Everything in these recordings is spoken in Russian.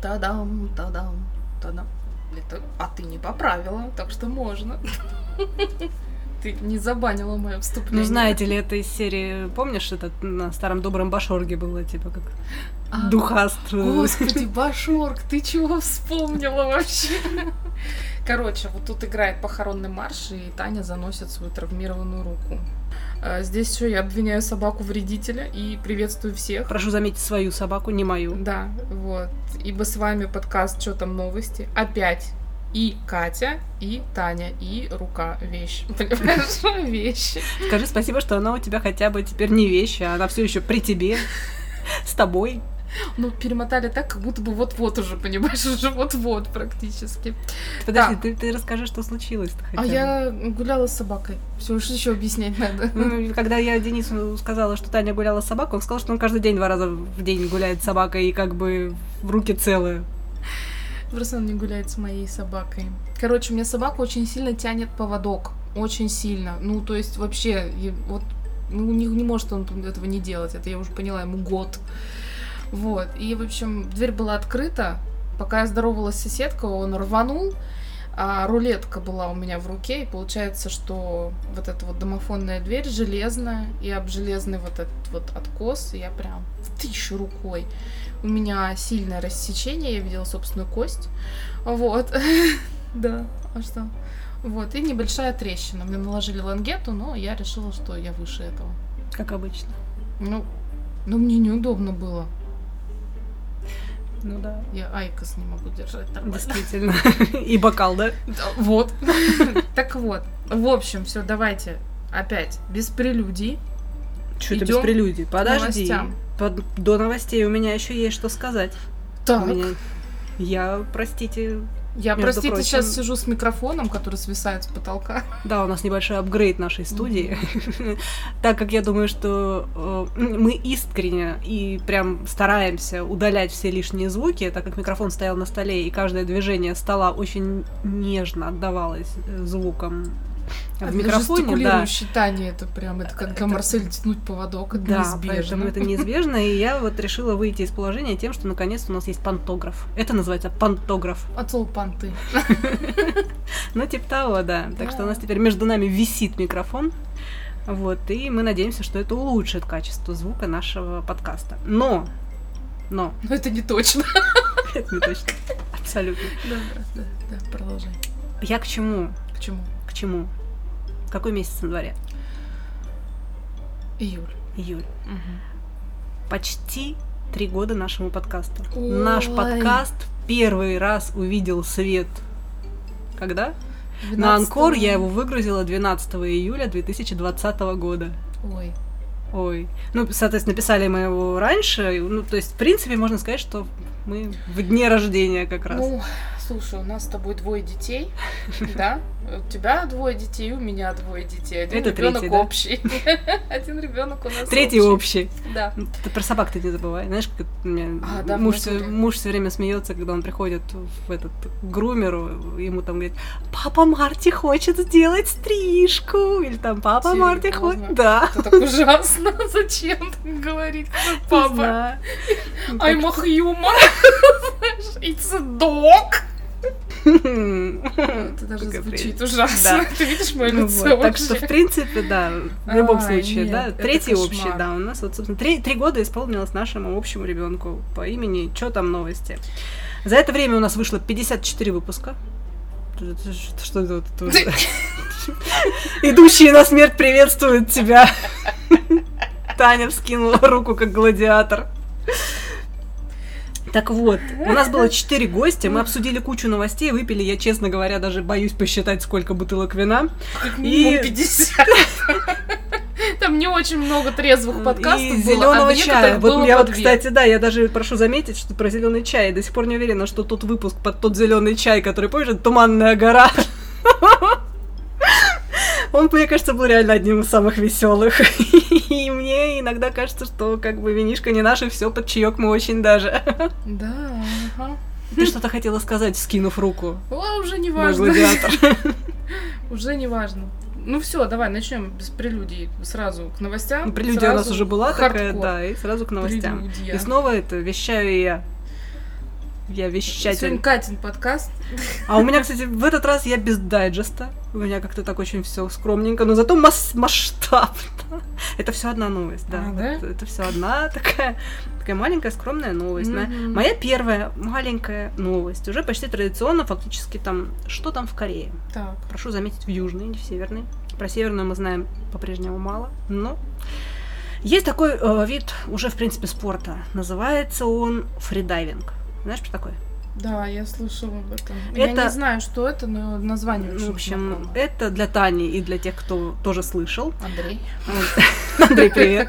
Тадам, тадам, тадам. Это, а ты не поправила, так что можно. Ты не забанила мое вступление. Ну, знаете ли, это из серии, помнишь, это на старом добром Башорге было, типа, как А, духаст. Господи, Башорг, ты чего вспомнила вообще? Короче, вот тут играет похоронный марш, и Таня заносит свою травмированную руку. А, Здесь еще я обвиняю собаку вредителя и приветствую всех. Прошу заметить свою собаку, не мою. Да, вот. Ибо с вами подкаст «Что там новости?» Опять и Катя, и Таня, и рука вещь. Понимаешь, вещи. Скажи спасибо, что она у тебя хотя бы теперь не вещь, а она все еще при тебе, с тобой. Ну, перемотали так, как будто бы вот-вот уже, понимаешь, уже вот-вот практически. Подожди, Да. ты, ты расскажи, что случилось-то хотя А бы. я гуляла с собакой. Все, что еще объяснять надо? Ну, когда я Денису сказала, что Таня гуляла с собакой, он сказал, что он каждый день два раза в день гуляет с собакой и как бы в руки целые. Просто он не гуляет с моей собакой. Короче, у меня собака очень сильно тянет поводок. Очень сильно. Ну, то есть вообще, вот, ну, не, не может он этого не делать. Это я уже поняла, ему год. Вот. И, в общем, дверь была открыта. Пока я здоровалась с соседкой, он рванул. А рулетка была у меня в руке, и получается, что вот эта вот домофонная дверь железная, и об железный вот этот вот откос, и я прям в тысячу рукой. У меня сильное рассечение, я видела собственную кость. Вот. Да, а что? Вот, и небольшая трещина. Мне наложили лангету, но я решила, что я выше этого. Как обычно. Ну, ну мне неудобно было. Ну да. Я IQOS не могу держать нормально. Действительно. И бокал, да? Вот. Так вот. В общем, все, давайте опять без прелюдий. Что это без прелюдий? Подожди. Под- До новостей у меня еще есть что сказать. Так. меня- Я, простите, Я, между простите, прочим- сейчас сижу с микрофоном, который свисает с потолка. Да, у нас небольшой апгрейд нашей студии. Так как я думаю, что э, мы искренне и прям стараемся удалять все лишние звуки, так как микрофон стоял на столе, и каждое движение стола очень нежно отдавалось э, звуком А в микрофоне, да. Тани это прям, это как для Это- Марсель тянуть поводок, это Да, неизбежно. поэтому это неизбежно, и я вот решила выйти из положения тем, что наконец-то у нас есть пантограф. Это называется пантограф. От слова понты. Ну, типа того, да. Так что у нас теперь между нами висит микрофон. Вот, и мы надеемся, что это улучшит качество звука нашего подкаста. Но, но, Но это не точно. это не точно, абсолютно. Да, да, да, продолжай. Я к чему? К чему? К чему? Какой месяц на дворе? Июль. Июль. Мгм. Почти три года нашему подкасту. Наш Ой. подкаст первый раз увидел свет. Когда? 12 На Анкор я его выгрузила 12 июля 2020 года. Ой. Ой. Ну, соответственно, писали мы его раньше. Ну, то есть, в принципе, можно сказать, что мы в дне рождения как раз. Ну, слушай, у нас с тобой двое детей, да? У тебя двое детей, у меня двое детей. Один Это ребенок третий, да? общий. Один ребенок у нас Третий общий. Да. Ну, Ты про собак ты не забывай. Знаешь, как у меня А, да, муж, все, муж все время смеется, когда он приходит в этот грумеру, ему там говорит, папа Марти хочет сделать стрижку. Или там папа Марти Серьёзно? хочет. Да. Это так ужасно. Зачем так говорить? Папа. Ну, I'm a human. It's a dog. Это даже звучит ужасно. Ты видишь мое Ну лицо Так что, в принципе, да, в любом Ай, случае, да. Третий общий, да, у нас вот, собственно, три, года исполнилось нашему общему ребенку по имени Чё там новости. За это время у нас вышло 54 выпуска. Что это вот? Идущие на смерть приветствуют тебя. Таня вскинула руку, как гладиатор. Так вот, у нас было четыре гостя, мы обсудили кучу новостей, выпили, я, честно говоря, даже боюсь посчитать, сколько бутылок вина. Как минимум И- 50. Там не очень много трезвых подкастов и было, зеленого а чая. Вот было я вот, кстати, да, я даже прошу заметить, что про зеленый чай. До сих пор не уверена, что тот выпуск под тот зеленый чай, который это Туманная гора. Он, мне кажется, был реально одним из самых веселых. И мне иногда кажется, что как бы винишка не наш, и все под чаек мы очень даже. Да, ага. Ты что-то хотела сказать, скинув руку, О, уже не мой важно. гладиатор. Уже не важно. Ну все, давай начнем без прелюдий сразу к новостям. Прелюдия у нас Сразу уже была такая, хардкор. да, и сразу к новостям. Прелюдия. И снова это вещаю я. Я вещатель. Сегодня Катин подкаст. А у меня, кстати, в этот раз я без дайджеста. У меня как-то так очень все скромненько, но зато мас- масштабно. Это все одна новость, да. А, да? Это, это все одна такая, такая маленькая скромная новость. Моя- Мгм. Моя первая маленькая новость. Уже почти традиционно, фактически там, что там в Корее. Так. Прошу заметить, в южной, не в северной. Про северную мы знаем по-прежнему мало, но есть такой э, вид уже, в принципе, спорта. Называется он фридайвинг. Знаешь, что такое? Да, я слышала об этом. Я Это- не знаю, что это, но название Ну, в общем, знакомое. это для Тани и для тех, кто тоже слышал. Андрей. Андрей, привет.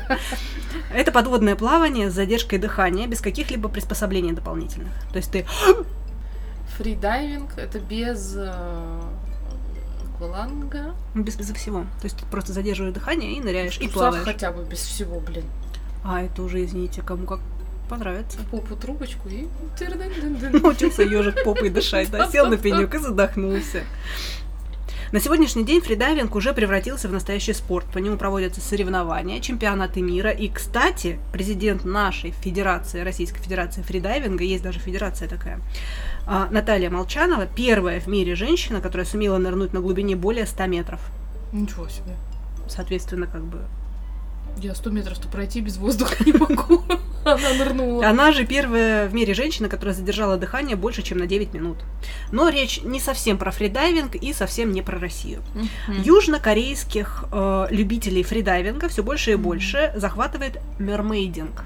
Это подводное плавание с задержкой дыхания, без каких-либо приспособлений дополнительных. То есть ты Фридайвинг это без э, акваланга. без, без всего. То есть ты просто задерживаешь дыхание и ныряешь, В и плаваешь. хотя бы без всего, блин. А, это уже, извините, кому как понравится. Попу трубочку и... Научился ежик попой дышать, да, сел на пенек и задохнулся. На сегодняшний день фридайвинг уже превратился в настоящий спорт. По нему проводятся соревнования, чемпионаты мира. И, кстати, президент нашей федерации, Российской Федерации фридайвинга, есть даже федерация такая, а, Наталья Молчанова, первая в мире женщина, которая сумела нырнуть на глубине более 100 метров. Ничего себе. Соответственно, как бы... Я 100 метров-то пройти без воздуха не могу. Она нырнула. Она же первая в мире женщина, которая задержала дыхание больше, чем на 9 минут. Но речь не совсем про фридайвинг и совсем не про Россию. Южнокорейских э, любителей фридайвинга все больше и больше захватывает mermaiding.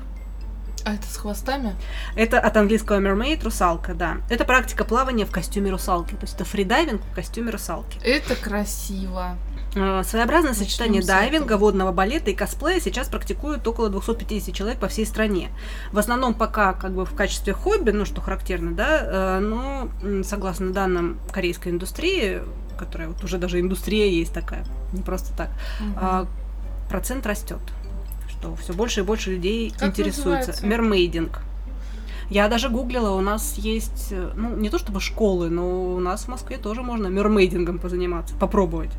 А это с хвостами? Это от английского mermaid русалка, да. Это практика плавания в костюме русалки. То есть это фридайвинг в костюме русалки. Это красиво. Э, Своеобразное сочетание дайвинга, водного балета и косплея сейчас практикуют около 250 человек по всей стране. В основном пока как бы в качестве хобби, ну что характерно, да, э, но согласно данным корейской индустрии, которая вот уже даже индустрия есть такая, не просто так, а, процент растет. Что все больше и больше людей Как интересуются. называется? Мермейдинг. Я даже гуглила, у нас есть, э, ну, не то чтобы школы, но у нас в Москве тоже можно мермейдингом позаниматься, попробовать.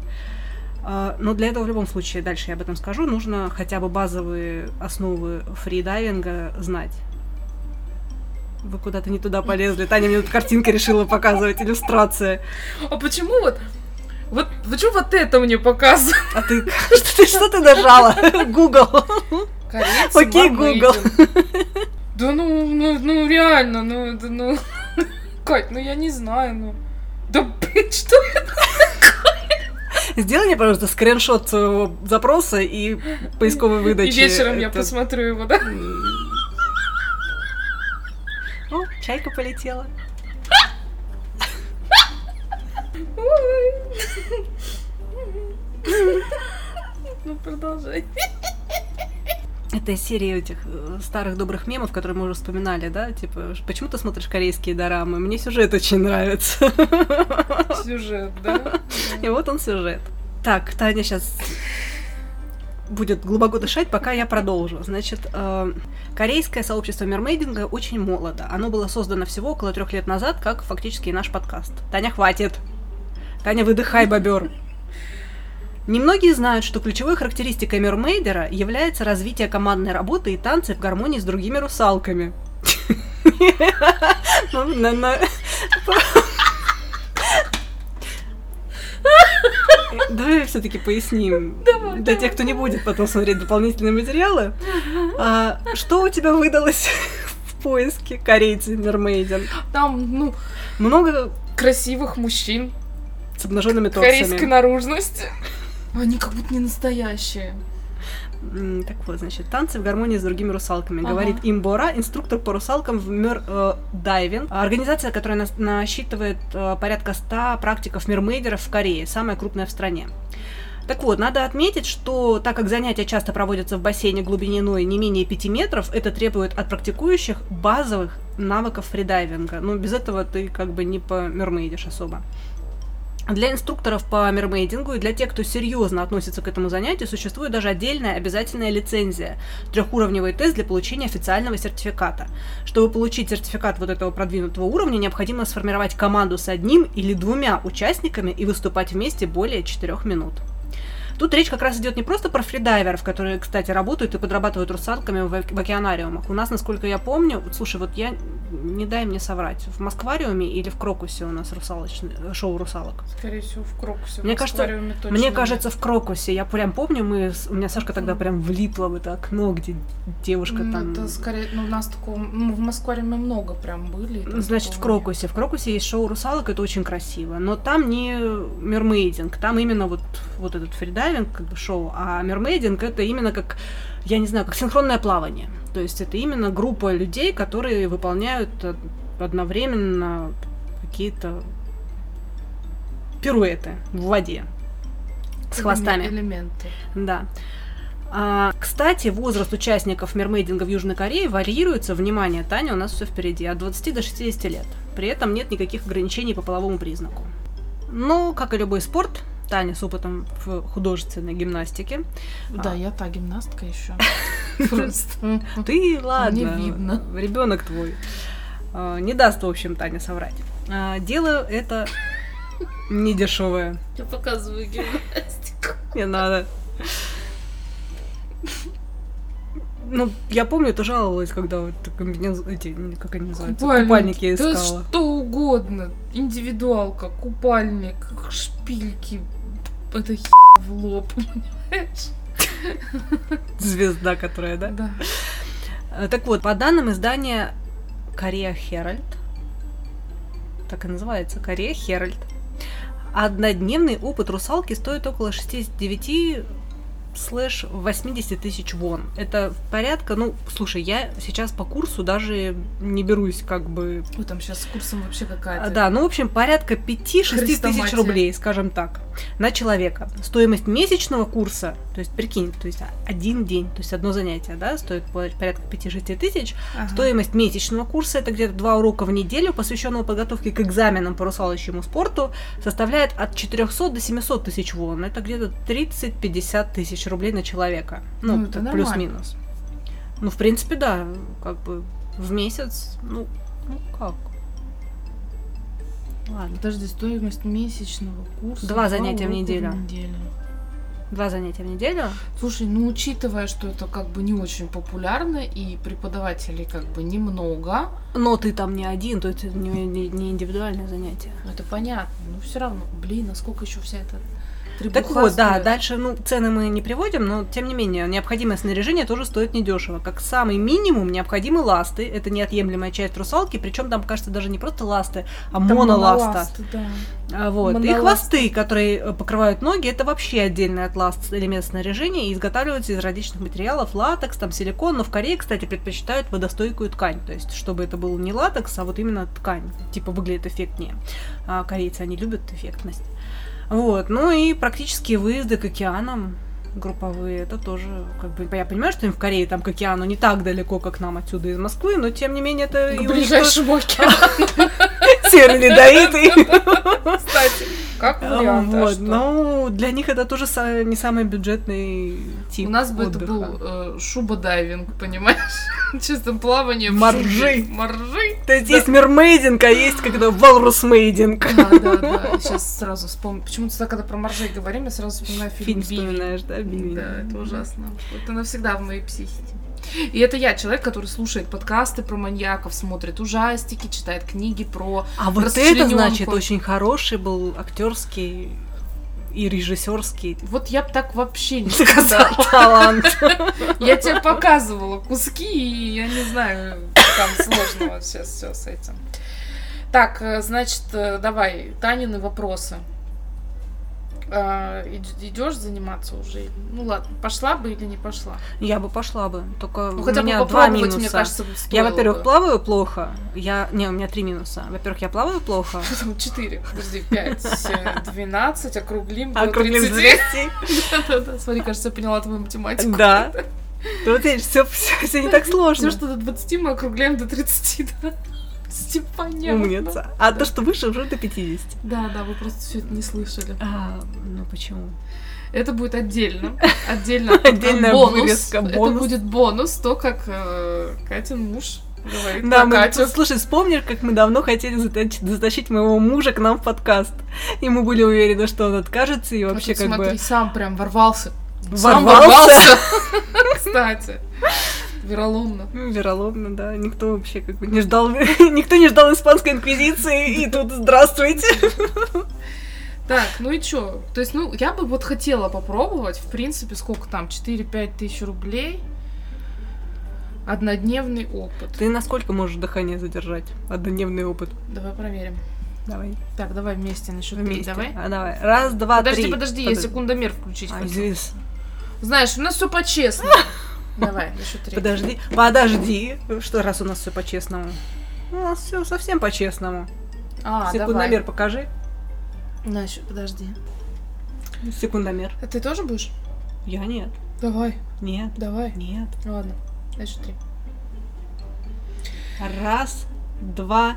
А, Но для этого в любом случае, дальше я об этом скажу, нужно хотя бы базовые основы фридайвинга знать. Вы куда-то не туда полезли. Таня мне тут картинка решила показывать, иллюстрация. А почему вот... Вот почему вот это мне показывают? А ты что ты, что ты нажала? Google. Корейцы Окей, Мармейден. Да ну, ну, ну реально, ну это ну... Кать, ну я не знаю, ну... Да блин, что это? Сделай мне, пожалуйста, скриншот своего запроса и поисковой И выдачи. вечером я Это- посмотрю его, да? О, чайка полетела. Ну продолжай. Это из серии этих э, старых добрых мемов, которые мы уже вспоминали, да? Типа, почему ты смотришь корейские дорамы? Мне сюжет очень нравится. Сюжет, да? И вот он сюжет. Так, Таня сейчас будет глубоко дышать, пока я продолжу. Значит, э, корейское сообщество мермейдинга очень молодо. Оно было создано всего около трех лет назад, как фактически и наш подкаст. Таня, хватит! Таня, выдыхай, бобер. Немногие знают, что ключевой характеристикой мермейдера является развитие командной работы и танцы в гармонии с другими русалками. Ну, Давай все-таки поясним Давай, для тех, кто не будет потом смотреть дополнительные материалы. А, что у тебя выдалось в поиске корейцы мермейден? Там, ну, Много красивых мужчин с обнаженными корейской торсами. наружности. Они как будто не настоящие. Так вот, значит, танцы в гармонии с другими русалками. Ага. Говорит Имбора, инструктор по русалкам в мир э, дайвинг. Организация, которая нас- насчитывает э, порядка 100 практиков мермейдеров в Корее, самая крупная в стране. Так вот, надо отметить, что так как занятия часто проводятся в бассейне глубиной не менее 5 метров, это требует от практикующих базовых навыков фридайвинга. Ну, без этого ты как бы не помермейдишь особо. Для инструкторов по мермейдингу и для тех, кто серьезно относится к этому занятию, существует даже отдельная обязательная лицензия, трехуровневый тест для получения официального сертификата. Чтобы получить сертификат вот этого продвинутого уровня, необходимо сформировать команду с одним или двумя участниками и выступать вместе более 4 минут. Тут речь как раз идет не просто про фридайверов, которые, кстати, работают и подрабатывают русалками в, в океанариумах. У нас, насколько я помню, слушай, вот я не дай мне соврать, в Москвариуме или в Крокусе у нас русалочный шоу русалок? Скорее всего, в Крокусе. Мне кажется, мне кажется, в Крокусе. Я прям помню, мы, у меня Сашка тогда прям влипла в это окно, где девушка ну, там. Это скорее, ну, у нас такого, ну, в Москвариуме много прям были. Значит, в Крокусе. В Крокусе есть шоу русалок, это очень красиво. Но там не мермейдинг, там именно вот, вот этот фридайвинг, как бы шоу, а мермейдинг это именно как, я не знаю, как синхронное плавание. То есть это именно группа людей, которые выполняют одновременно какие-то пируэты в воде с хвостами. Элементы. Да. А, кстати, возраст участников мермейдинга в Южной Корее варьируется, внимание, Таня, у нас все впереди, от 20 до 60 лет. При этом нет никаких ограничений по половому признаку. Ну, как и любой спорт, Таня с опытом в художественной гимнастике. Да, а. я та гимнастка еще. Просто. Ты, ладно. Не видно. Ребенок твой. А, не даст, в общем, Таня соврать. А, дело это не дешевое. Я показываю гимнастику. Не надо. Ну, я помню, ты жаловалась, когда вот комбинез... эти, как они называются, купальники, купальники я искала. Да что угодно. Индивидуалка, купальник, шпильки. Это в лоб, понимаешь? Звезда, которая, да? Да. Э, так вот, по данным издания Корея Херальд, так и называется, Корея Херальд, однодневный опыт русалки стоит около 69 слэш 80 тысяч вон. Это порядка, ну, слушай, я сейчас по курсу даже не берусь как бы... Ой, там сейчас с курсом вообще какая-то... Да, ну, в общем, порядка 5-6 тысяч рублей, скажем так, на человека. Стоимость месячного курса, то есть, прикинь, то есть один день, то есть одно занятие, да, стоит порядка 5-6 тысяч. Ага. Стоимость месячного курса, это где-то два урока в неделю, посвященного подготовке к экзаменам по русалочьему спорту, составляет от 400 до 700 тысяч вон. Это где-то 30-50 тысяч рублей на человека. Ну, ну это плюс-минус. Ну, в принципе, да, как бы в месяц, ну, ну как? Ладно. Подожди, стоимость месячного курса. Два занятия в неделю. в неделю. Два занятия в неделю. Слушай, ну учитывая, что это как бы не очень популярно и преподавателей как бы немного. Но ты там не один, то это не, не, не индивидуальное занятие. Это понятно. Но все равно, блин, насколько еще вся эта так вот, да, дальше, ну, цены мы не приводим, но, тем не менее, необходимое снаряжение тоже стоит недешево. Как самый минимум необходимы ласты, это неотъемлемая часть русалки, причем там, кажется, даже не просто ласты, а там моноласта. моноласты, да. А, вот. И хвосты, которые э, покрывают ноги, это вообще отдельный от ласт элемент снаряжения и изготавливаются из различных материалов, латекс, там силикон, но в Корее, кстати, предпочитают водостойкую ткань, то есть, чтобы это был не латекс, а вот именно ткань, типа выглядит эффектнее. А корейцы, они любят эффектность. Вот, ну и практические выезды к океанам групповые, это тоже, как бы, я понимаю, что им в Корее там к океану не так далеко, как нам отсюда из Москвы, но тем не менее это... К ближайшему океану. Северный Ледовитый. Кстати, как вариант. Вот, ну, для них это тоже не самый бюджетный тип У нас бы это был э, шуба-дайвинг, понимаешь? Чистым плаванием. Моржи. Моржи. То есть есть мермейдинг, а есть когда валрусмейдинг. Да, да, да. Сейчас сразу вспомню. Почему-то когда про моржей говорим, я сразу вспоминаю фильм Фильм вспоминаешь, да, Бивень? Да, это ужасно. Это навсегда в моей психике. И это я, человек, который слушает подкасты про маньяков, смотрит ужастики, читает книги про А вот это, значит, очень хороший был актерский и режиссерский. Вот я бы так вообще не сказала. Талант. Я тебе показывала куски, и я не знаю, там сложного сейчас все с этим. Так, э, значит, э, давай, Танины вопросы э, идешь заниматься уже? Ну ладно, пошла бы или не пошла? Я бы пошла бы, только ну, хотя у меня бы два минуса. Мне кажется, я, во-первых, бы. плаваю плохо. Я не, у меня три минуса. Во-первых, я плаваю плохо. Четыре, подожди, пять, двенадцать, округлим округлим 200. Да-да-да, смотри, кажется, я поняла твою математику. Да. Вот видишь, все, все, все не так сложно. Все, что до 20, мы округляем до 30, да? Степаня. Умница. А то, что выше, уже до 50. Да, да, вы просто все это не слышали. А, ну почему? Это будет отдельно. Отдельно. Отдельная бонус. вырезка. Бонус. Это будет бонус, то, как э, Катин муж Давай, Да, мы, Катю. слушай, вспомнишь, как мы давно хотели затащить, затащить моего мужа к нам в подкаст. И мы были уверены, что он откажется, и А вообще тут как смотри, бы сам прям ворвался. Сам ворвался. Кстати. Вероломно. Ну, Вероломно, да. Никто вообще как бы не ждал, никто не ждал испанской инквизиции, и тут здравствуйте. Так, ну и чё? То есть, ну, я бы вот хотела попробовать, в принципе, сколько там, 4-5 тысяч рублей, однодневный опыт. Ты насколько можешь дыхание задержать? Однодневный опыт. Давай проверим. Давай. Так, давай вместе на счет три, Вместе. давай. А, давай. Раз, два, Подожди, три. подожди, я секундомер включить А, хочу. Знаешь, у нас все по-честному. Давай, счет три. Подожди, подожди. Что раз у нас все по-честному? У нас все совсем по-честному. А, Секундомер давай. покажи. На счет, подожди. Секундомер. А ты тоже будешь? Я нет. Давай, Нет. давай. Нет. Ладно, на счет три. Раз, два.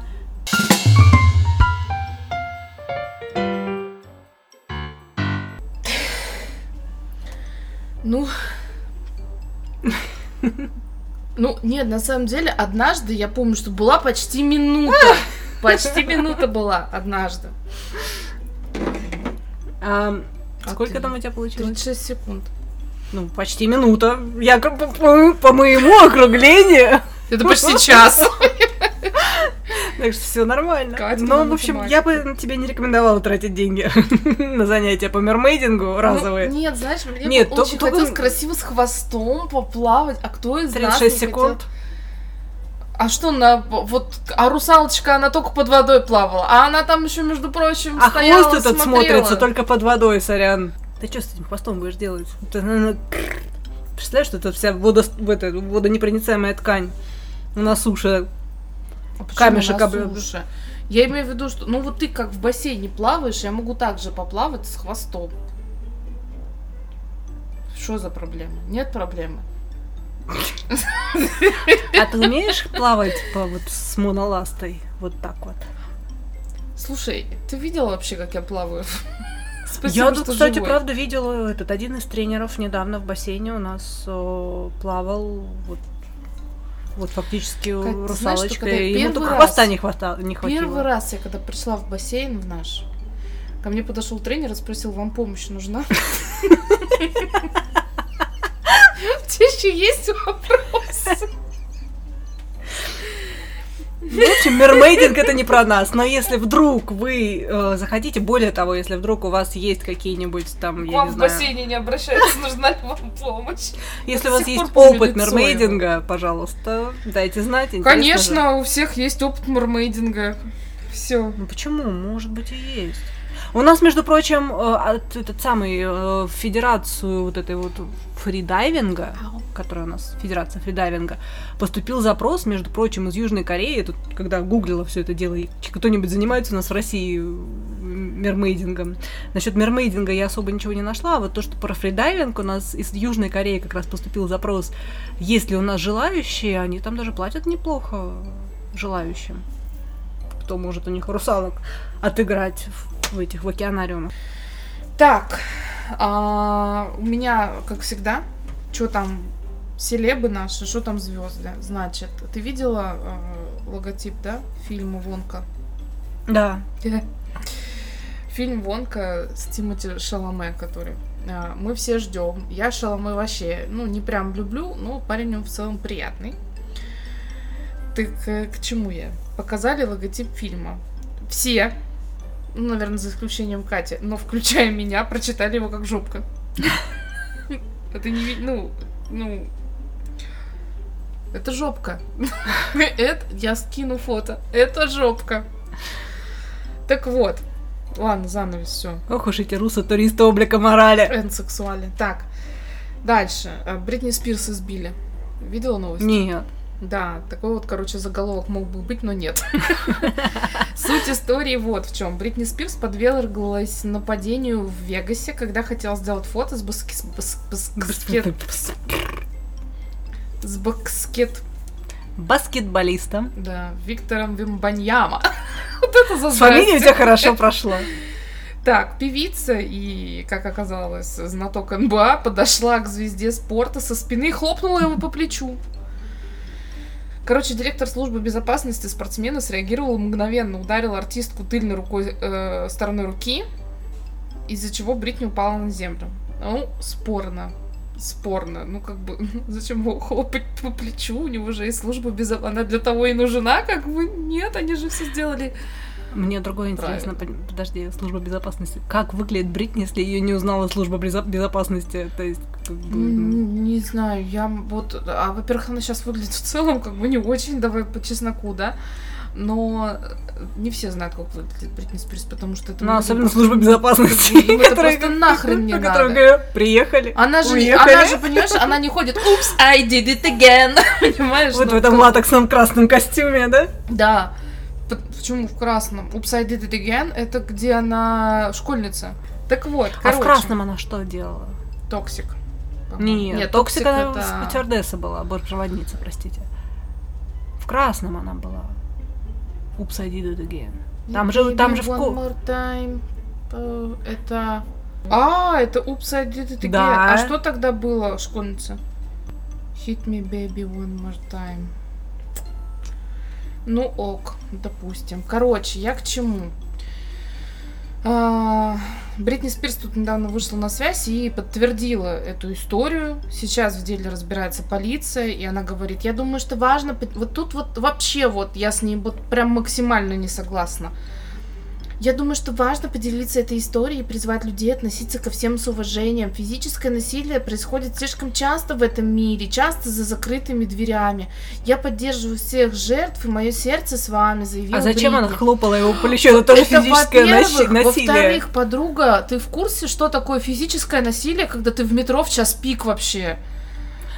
Ну. Ну, нет, на самом деле, однажды я помню, что была почти минута. Почти минута была однажды. А, сколько там у тебя получилось? 36 секунд. Ну, почти минута. Я по, по моему округлению. Это почти час. Так что все нормально. Катя Но, на в общем, я бы тебе не рекомендовала тратить деньги на занятия по мермейдингу разовые. Ну, нет, знаешь, мне Нет, бы очень хотелось красиво с хвостом поплавать. А кто из нас 36 не секунд. хотел? А что, на вот, а русалочка, она только под водой плавала, а она там еще, между прочим, А стояла, хвост этот смотрела. смотрится только под водой, сорян. Ты что с этим хвостом будешь делать? Это, наверно, Представляешь, что это вся водо... в это, водонепроницаемая ткань на суше. А камешек об-? Я имею в виду, что, ну вот ты как в бассейне плаваешь, я могу также поплавать с хвостом. Что за проблема? Нет проблемы. А ты умеешь плавать по вот с моноластой? Вот так вот. Слушай, ты видела вообще, как я плаваю? Спасибо, Я тут, кстати, живой. правда видела этот один из тренеров недавно в бассейне у нас э, плавал вот вот фактически знаешь, что русалочка. и Ему только раз- хвоста не, хвата... не хватило. Первый раз я когда пришла в бассейн в наш, ко мне подошел тренер и спросил, вам помощь нужна? У тебя еще есть вопрос? В общем, мермейдинг это не про нас, но если вдруг вы э, захотите, более того, если вдруг у вас есть какие-нибудь там, я вам не в знаю, бассейне не обращаются, нужна вам помощь? если у вас есть опыт мермейдинга, пожалуйста, дайте знать. интересно же. Конечно, у всех есть опыт мермейдинга. Все. Ну почему? Может быть и есть. У нас, между прочим, э, от- этот самый э, федерацию вот этой вот фридайвинга, которая у нас Федерация фридайвинга, поступил запрос, между прочим, из Южной Кореи. Тут, когда гуглила все это дело, кто-нибудь занимается у нас в России м, мермейдингом. Насчет мермейдинга я особо ничего не нашла, а вот то, что про фридайвинг у нас из Южной Кореи как раз поступил запрос, есть ли у нас желающие, они там даже платят неплохо желающим. Кто может у них русалок отыграть в, этих в океанариумах. Так, а, у меня, как всегда, что там селебы наши, что там звезды. Значит, ты видела э, логотип, да, фильма Вонка? Да. Фильм Вонка с Тимоти Шаломе, который а, мы все ждем. Я Шаломе вообще, ну, не прям люблю, но парень он в целом приятный. Ты к, к чему я? Показали логотип фильма. Все, ну, наверное, за исключением Кати, но включая меня, прочитали его как жопка. Это не ну, ну, это жопка. Это, я скину фото. Это жопка. Так вот. Ладно, занавес, все. Ох уж эти руссо-туристы облика морали. Эн сексуальный. Так. Дальше. Э, Бритни Спирс избили. Видела новость? Нет. Да, такой вот, короче, заголовок мог бы быть, но нет. Суть истории вот в чем. Бритни Спирс подверглась нападению в Вегасе, когда хотела сделать фото с баскет... с баскет... Баскетболистом. Да, Виктором Вимбаньяма. Вот это за С фамилией у тебя хорошо прошло. Так, певица и, как оказалось, знаток НБА подошла к звезде спорта со спины и хлопнула его по плечу. Короче, директор службы безопасности спортсмена среагировал мгновенно, ударил артистку тыльной рукой, э, стороной руки, из-за чего Бритни упала на землю. Ну, спорно. Спорно. Ну, как бы, зачем его хлопать по плечу? У него же есть служба безопасности. Она для того и нужна, как бы. Нет, они же все сделали. Мне другое интересно, под- подожди, служба безопасности. Как выглядит Бритни, если ее не узнала служба безо- безопасности? То есть, как бы, Не знаю, я вот... А, во-первых, она сейчас выглядит в целом как бы не очень, давай по чесноку, да? Но э, не все знают, как выглядит Бритни Спирс, потому что это... ну, особенно просто- служба безопасности. Это которые- просто нахрен не надо. Приехали. Она же, уехали. она же, понимаешь, она не ходит «Oops, I did it again», понимаешь? Вот ну, в этом латексном красном костюме, да? Да. Почему в красном? «Oops, I did it again» — это где она школьница. Так вот, А короче. в красном она что делала? Toxic. Нет, Нет, Toxic она это- стюардесса была, бортпроводница, простите. В красном она была. Oops, I did it again. Там же- там же в One more time. Э, Это... А, это Oops, I did it again. Да. А что тогда было, школьница? Hit me, baby, one more time. Ну ок, допустим. Короче, я к чему? А, Бритни Спирс тут недавно вышла на связь и подтвердила эту историю. Сейчас в деле разбирается полиция, и она говорит, я думаю, что важно... Вот тут вот вообще вот я с ней вот прям максимально не согласна. Я думаю, что важно поделиться этой историей и призвать людей относиться ко всем с уважением. Физическое насилие происходит слишком часто в этом мире, часто за закрытыми дверями. Я поддерживаю всех жертв, и мое сердце с вами, заявил А зачем она Бритни. хлопала его по плечу? Это тоже физическое во-первых. наси- насилие. Во-вторых, подруга, ты в курсе, что такое физическое насилие, когда ты в метро в час пик вообще?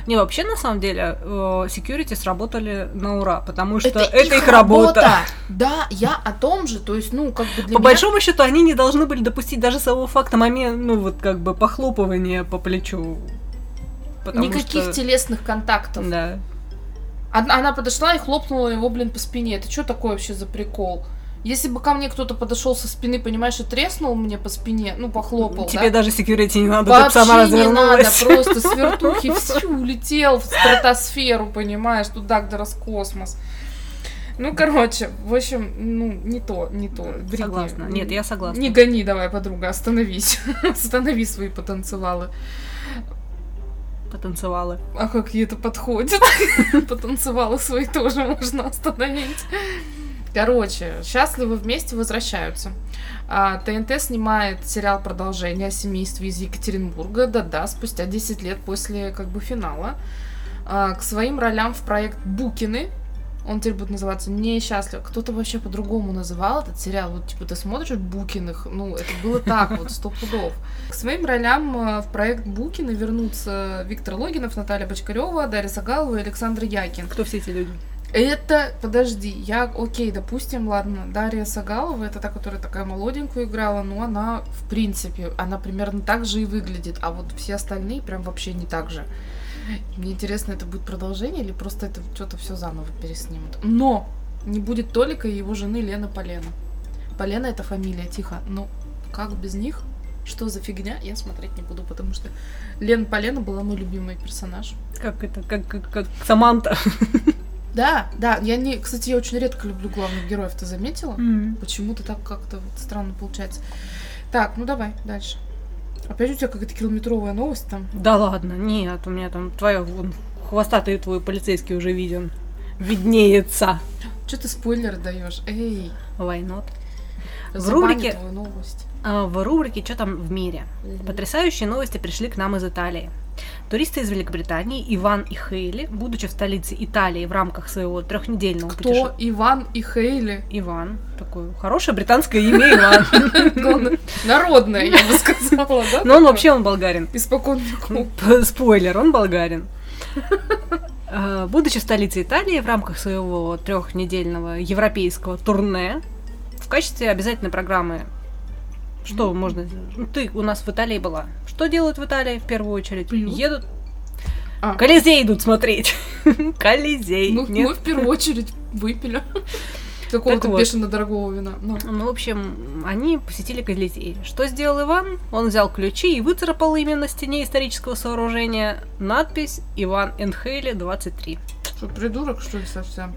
Не, вообще, на самом деле, э, security сработали на ура, потому что это, это, их работа. Да, я о том же, то есть, ну, как бы для По меня... большому счету, они не должны были допустить даже самого факта момента, ну, вот как бы похлопывания по плечу. Никаких что... телесных контактов. Да. Одна- Она подошла и хлопнула его, блин, по спине. Это что такое вообще за прикол? Если бы ко мне кто-то подошел со спины, понимаешь, и треснул мне по спине, ну, похлопал, Тебе да? даже security не надо, ты б сама Вообще не надо, просто с вертухи всю улетел в стратосферу, понимаешь, туда, где раз космос. Ну, короче, в общем, ну, не то, не то. Бритни, Согласна. Нет, я согласна. Не гони давай, подруга, остановись. Останови свои потанцевалы. Потанцевала. А как ей это подходит? Потанцевалы свои тоже можно остановить. Короче, счастливы вместе возвращаются. А, ТНТ снимает сериал продолжение о из Екатеринбурга, да-да, спустя 10 лет после как бы финала. А, к своим ролям в проект Букины, он теперь будет называться «Несчастлив». Кто-то вообще по-другому называл этот сериал. Вот, типа, ты смотришь Букиных, ну, это было так вот, сто пудов. К своим ролям э, в проект Букины вернутся Виктор Логинов, Наталья Бочкарева, Дарья Сагалова и Александр Якин. Кто все эти люди? Это, подожди, я, окей, допустим, ладно, Дарья Сагалова, это та, которая такая молоденькую играла, но она, в принципе, она примерно так же и выглядит, а вот все остальные прям вообще не так же. Мне интересно, это будет продолжение или просто это что-то все заново переснимут. Но не будет Толика и его жены Лена Полена. Полена это фамилия, тихо. Ну, как без них? Что за фигня, я смотреть не буду, потому что Лена Полена была мой любимый персонаж. Как это, как, как, как Саманта. Да, да, я не, кстати, я очень редко люблю главных героев, ты заметила? Почему-то так как-то вот странно получается. Так, ну давай, дальше. Опять у тебя какая-то километровая новость там. Да ладно, нет, у меня там твоя вон, хвостатый твой полицейский уже виден. Виднеется. Что ты спойлер даешь? Эй, Why not? В рубрике- твою новость. А, В рубрике «Что там в мире?» Мгм. Потрясающие новости пришли к нам из Италии. Туристы из Великобритании Иван и Хейли, будучи в столице Италии в рамках своего трехнедельного Кто? путешествия... Иван и Хейли. Иван. Такое хорошее британское имя Иван. Народное, я бы сказала, да? Но он вообще он болгарин. Испокон Спойлер, он болгарин. Э, Будучи в столице Италии в рамках своего трехнедельного европейского турне, в качестве обязательной программы что можно... ну, Ты у нас в Италии была. Что делают в Италии в первую очередь? Пьют. Едут... А. Колизей идут смотреть. Колизей. Ну, мы в первую очередь выпили. Какого-то вот. бешено дорогого вина. Ну. Ну, в общем, они посетили Колизей. Что сделал Иван? Он взял ключи и выцарапал именно на стене исторического сооружения надпись «Иван Энхейли 23». Что, придурок, что ли, совсем?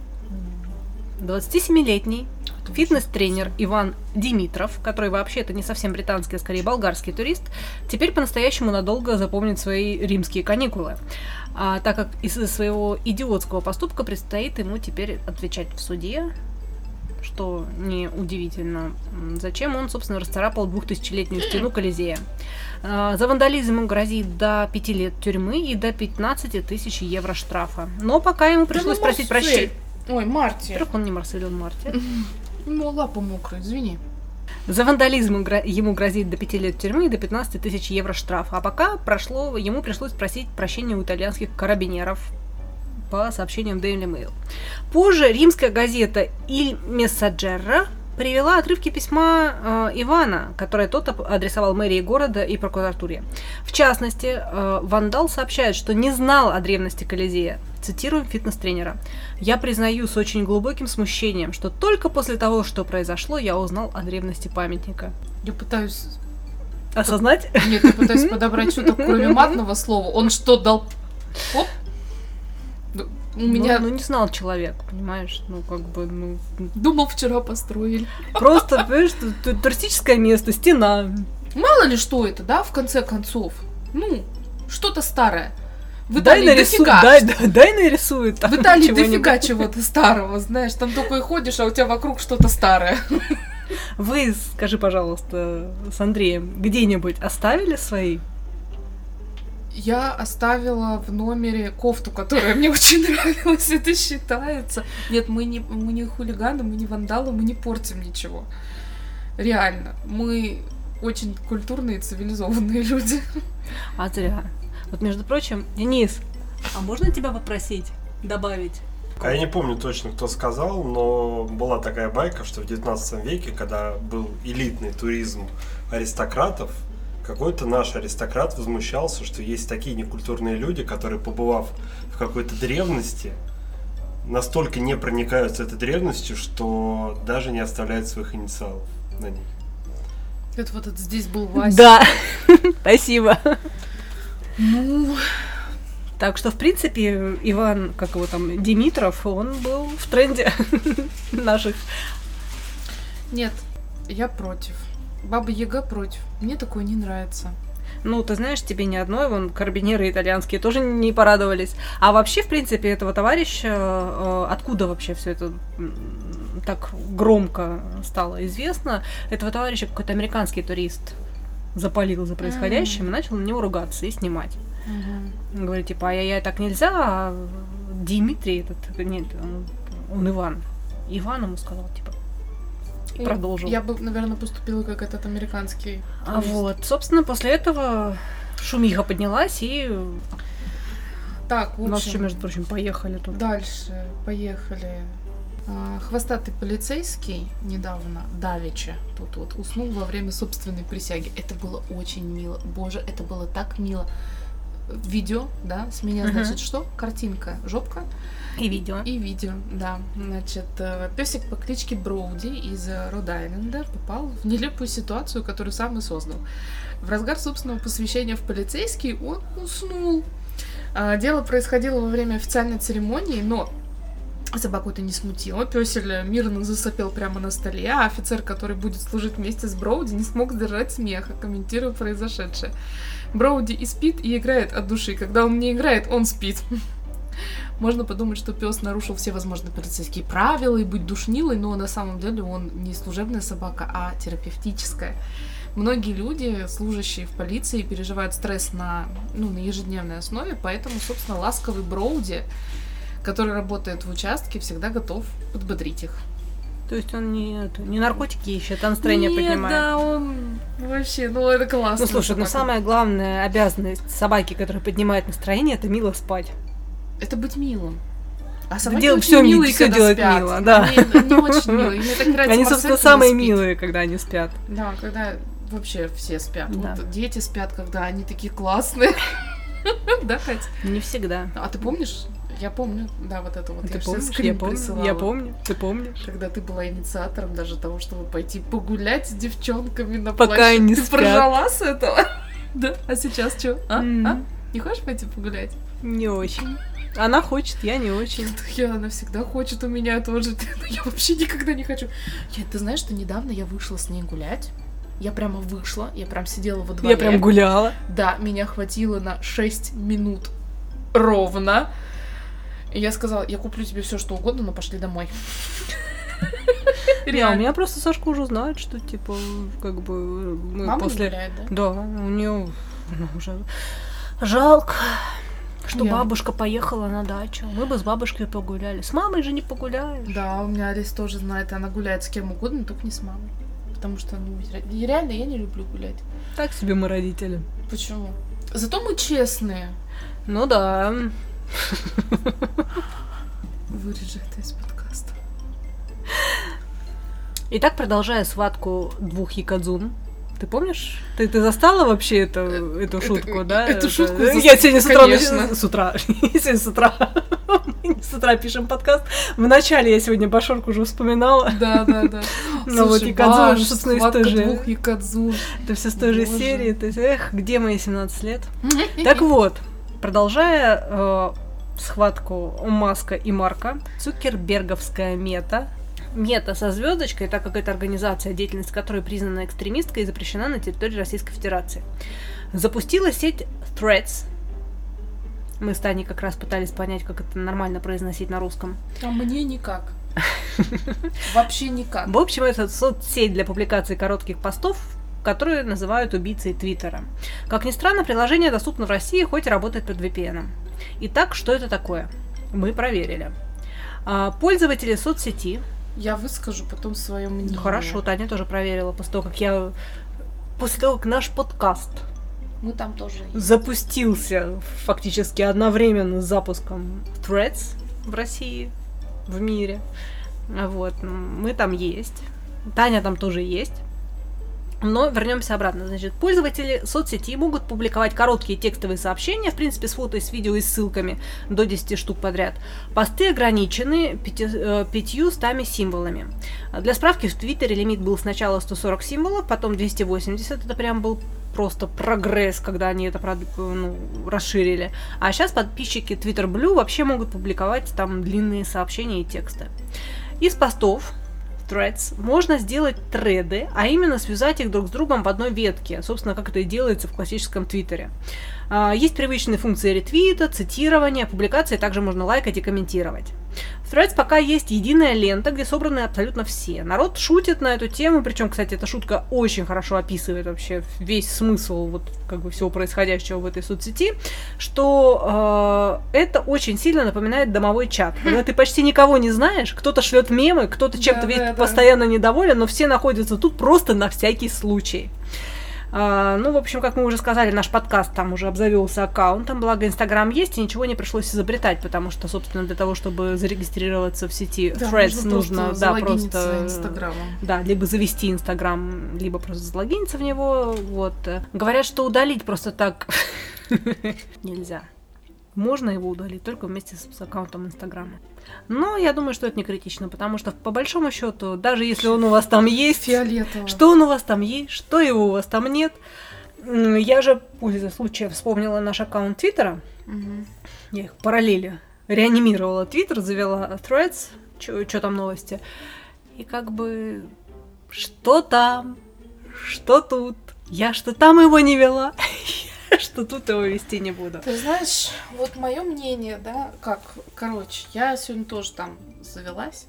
27-летний фитнес-тренер Иван Димитров, который вообще это не совсем британский, а скорее болгарский турист, теперь по-настоящему надолго запомнит свои римские каникулы. А, так как из-за своего идиотского поступка предстоит ему теперь отвечать в суде, что неудивительно. Зачем он, собственно, расцарапал двухтысячелетнюю стену Колизея? А, за вандализм ему грозит до 5 лет тюрьмы и до 15 тысяч евро штрафа. Но пока ему пришлось ну, просить прощения. Ой, Марти. Во-первых, он не Марсель, он Марти. Ну, лапа мокрая, извини. За вандализм ему грозит до 5 лет тюрьмы и до 15 тысяч евро штрафа. А пока прошло, ему пришлось просить прощения у итальянских карабинеров по сообщениям Daily Mail. Позже римская газета Il Messaggero привела отрывки письма э, Ивана, которое тот адресовал мэрии города и прокуратуре. В частности, э, Вандал сообщает, что не знал о древности Колизея. Цитируем фитнес-тренера. «Я признаю с очень глубоким смущением, что только после того, что произошло, я узнал о древности памятника». Я пытаюсь... Осознать? Нет, я пытаюсь подобрать что-то, кроме матного слова. Он что, дал... Оп? У меня... Ну, ну, не знал человек, понимаешь? Ну, как бы, ну... Думал, вчера построили. Просто, понимаешь, ту- ту- туристическое место, стена. Мало ли что это, да, в конце концов. Ну, что-то старое. В дай Италии нарисует, дофига. дай, дай, дай нарисует там В Италии дофига чего-то старого, знаешь, там такое ходишь, а у тебя вокруг что-то старое. Вы, скажи, пожалуйста, с Андреем, где-нибудь оставили свои? Я оставила в номере кофту, которая мне очень нравилась, это считается. Нет, мы не, мы не хулиганы, мы не вандалы, мы не портим ничего. Реально, мы очень культурные и цивилизованные люди. А зря. Вот, между прочим, Денис, а можно тебя попросить добавить? А я не помню точно, кто сказал, но была такая байка, что в 19 веке, когда был элитный туризм аристократов, какой-то наш аристократ возмущался, что есть такие некультурные люди, которые, побывав в какой-то древности, настолько не проникаются этой древностью, что даже не оставляют своих инициалов на ней. Это вот это здесь был Вася. Да, спасибо. Ну, Так что, в принципе, Иван, как его там, Димитров, он был в тренде наших. нет, я против. Баба Яга против. Мне такое не нравится. Ну, ты знаешь, тебе не одной, вон, карабинеры итальянские тоже не порадовались. А вообще, в принципе, этого товарища, э, откуда вообще все это так громко стало известно, этого товарища какой-то американский турист запалил за происходящим и начал на него ругаться и снимать. Он говорит, типа, ай-яй-яй, так нельзя, а Дмитрий этот, нет, он, он Иван. Иван ему сказал, типа, и продолжил. Я бы, наверное, поступила как этот американский. А вот, собственно, после этого шумиха поднялась, и Так, в у нас общем, еще, между прочим, поехали тут. Дальше, поехали. А, Хвостатый полицейский недавно, Давича, тут вот уснул во время собственной присяги. Это было очень мило. Боже, это было так мило. Видео, да, с меня, Мгм. значит, что? Картинка, жопка И видео. и видео, да. Значит, песик по кличке Броуди из э, Род-Айленда попал в нелепую ситуацию, которую сам и создал. В разгар собственного посвящения в полицейский он уснул. А, Дело происходило во время официальной церемонии, но собаку это не смутило. Песель мирно засопел прямо на столе, а офицер, который будет служить вместе с Броуди, не смог сдержать смеха, комментируя произошедшее. Броуди и спит, и играет от души. Когда он не играет, он спит. Можно подумать, что пес нарушил все возможные полицейские правила и быть душнилой, но на самом деле он не служебная собака, а терапевтическая. Многие люди, служащие в полиции, переживают стресс на, ну, на ежедневной основе, поэтому, собственно, ласковый Броуди, который работает в участке, всегда готов подбодрить их. То есть он не, не наркотики ищет, а настроение Нет, поднимает. да, он вообще, ну это классно. Ну слушай, ну самая главная обязанность собаки, которая поднимает настроение, это мило спать. Это быть милым. А собаки дел- очень ми- милые, всё когда делать спят. мило, да. Они, они очень милые. Мне так нравится Они, собственно, самые спит. милые, когда они спят. Да, когда вообще все спят. Да. Вот дети спят, когда они такие классные. Да, Кать? Не всегда. А ты помнишь? Я помню, да, вот это вот. Ты я помнишь? Я помню. присылала. Я помню. Ты помнишь? Когда ты была инициатором даже того, чтобы пойти погулять с девчонками на Пока площади. они Ты спят. прожила с этого? Да. А сейчас что? А? А? Не хочешь пойти погулять? Не очень. Она хочет, я не очень. Я, она всегда хочет у меня тоже. Я вообще никогда не хочу. Я, ты знаешь, что недавно я вышла с ней гулять. Я прямо вышла, я прям сидела во дворе. Я прям гуляла. Да, меня хватило на 6 минут ровно. И я сказала, я куплю тебе все, что угодно, но пошли домой. Не, у меня просто Сашка уже знает, что типа, как бы мы Мама не после. гуляет, да? Да, у нее уже жалко, что Я- бабушка поехала на дачу. Мы бы с бабушкой погуляли. С мамой же не погуляешь. Да, у меня Алис тоже знает, она гуляет с кем угодно, только не с мамой. Потому что, ну, реально я не люблю гулять. Так себе мы родители. Почему? Зато мы честные. Ну да. Вырежи это из подкаста. Итак, продолжая схватку двух якадзун. Ты помнишь? Ты, ты застала вообще это, эту шутку, да? эту Это- шутку Я сегодня с утра... конечно. С утра. Сегодня с утра. С утра пишем подкаст. Вначале я сегодня Башорку уже вспоминала. Да, да, да. Ну вот собственно, из схватка той же- двух якадзун. Это все с той же серии. То есть, эх, где мои 17 лет? Так вот, продолжая э, схватку Маска и Марка, Цукерберговская мета, мета со звездочкой, так как это организация, деятельность которой признана экстремисткой и запрещена на территории Российской Федерации, запустила сеть Threads. Мы с Таней как раз пытались понять, как это нормально произносить на русском. А мне никак. Вообще никак. В общем, это соцсеть для публикации коротких постов, которые называют убийцей Твиттера. Как ни странно, приложение доступно в России, хоть и работает под VPN. Итак, что это такое? Мы проверили. А, Пользователи соцсети, Я выскажу потом свое мнение. ну, хорошо, Таня тоже проверила после того, как я после того, как наш подкаст Мы там тоже есть. запустился фактически одновременно с запуском Threads в России, в мире. Вот, мы там есть. Таня там тоже есть. Но вернемся обратно. Значит, пользователи соцсети могут публиковать короткие текстовые сообщения, в принципе, с фото, с видео и ссылками до 10 штук подряд. Посты ограничены пяти- э, пятью стами символами. Для справки, в Твиттере лимит был сначала 140 символов, потом 280. Это прям был просто прогресс, когда они это прод- ну, расширили. А сейчас подписчики Twitter Blue вообще могут публиковать там длинные сообщения и тексты. Из постов Threads можно сделать треды, а именно связать их друг с другом в одной ветке, собственно, как это и делается в классическом Твиттере. А, Есть привычные функции ретвита, цитирования, публикации также можно лайкать и комментировать. В Threads пока есть единая лента, где собраны абсолютно все. Народ шутит на эту тему, причем, кстати, эта шутка очень хорошо описывает вообще весь смысл вот как бы всего происходящего в этой соцсети, что э, это очень сильно напоминает домовой чат. Когда ты почти никого не знаешь, кто-то шлет мемы, кто-то чем-то Да, да. постоянно недоволен, но все находятся тут просто на всякий случай. А, ну, в общем, как мы уже сказали, наш подкаст там уже обзавелся аккаунтом, благо Инстаграм есть, и ничего не пришлось изобретать, потому что, собственно, для того, чтобы зарегистрироваться в сети Да, Threads, нужно, просто да, просто... Инстаграмом. Да, либо завести Инстаграм, либо просто залогиниться в него, вот. Говорят, что удалить просто так нельзя. Можно его удалить только вместе с, с аккаунтом Инстаграма. Но я думаю, что это не критично, потому что по большому счету, даже если он у вас там есть, Фиолетово. что он у вас там есть, что его у вас там нет. Я же, пользуясь случаем, вспомнила наш аккаунт Твиттера. Мгм. Я их параллели реанимировала Твиттер, завела Threads, что там новости. И как бы, что там, что тут. Я что там его не вела, что тут его вести не буду. Ты знаешь, вот мое мнение, да, как, короче, я сегодня тоже там завелась.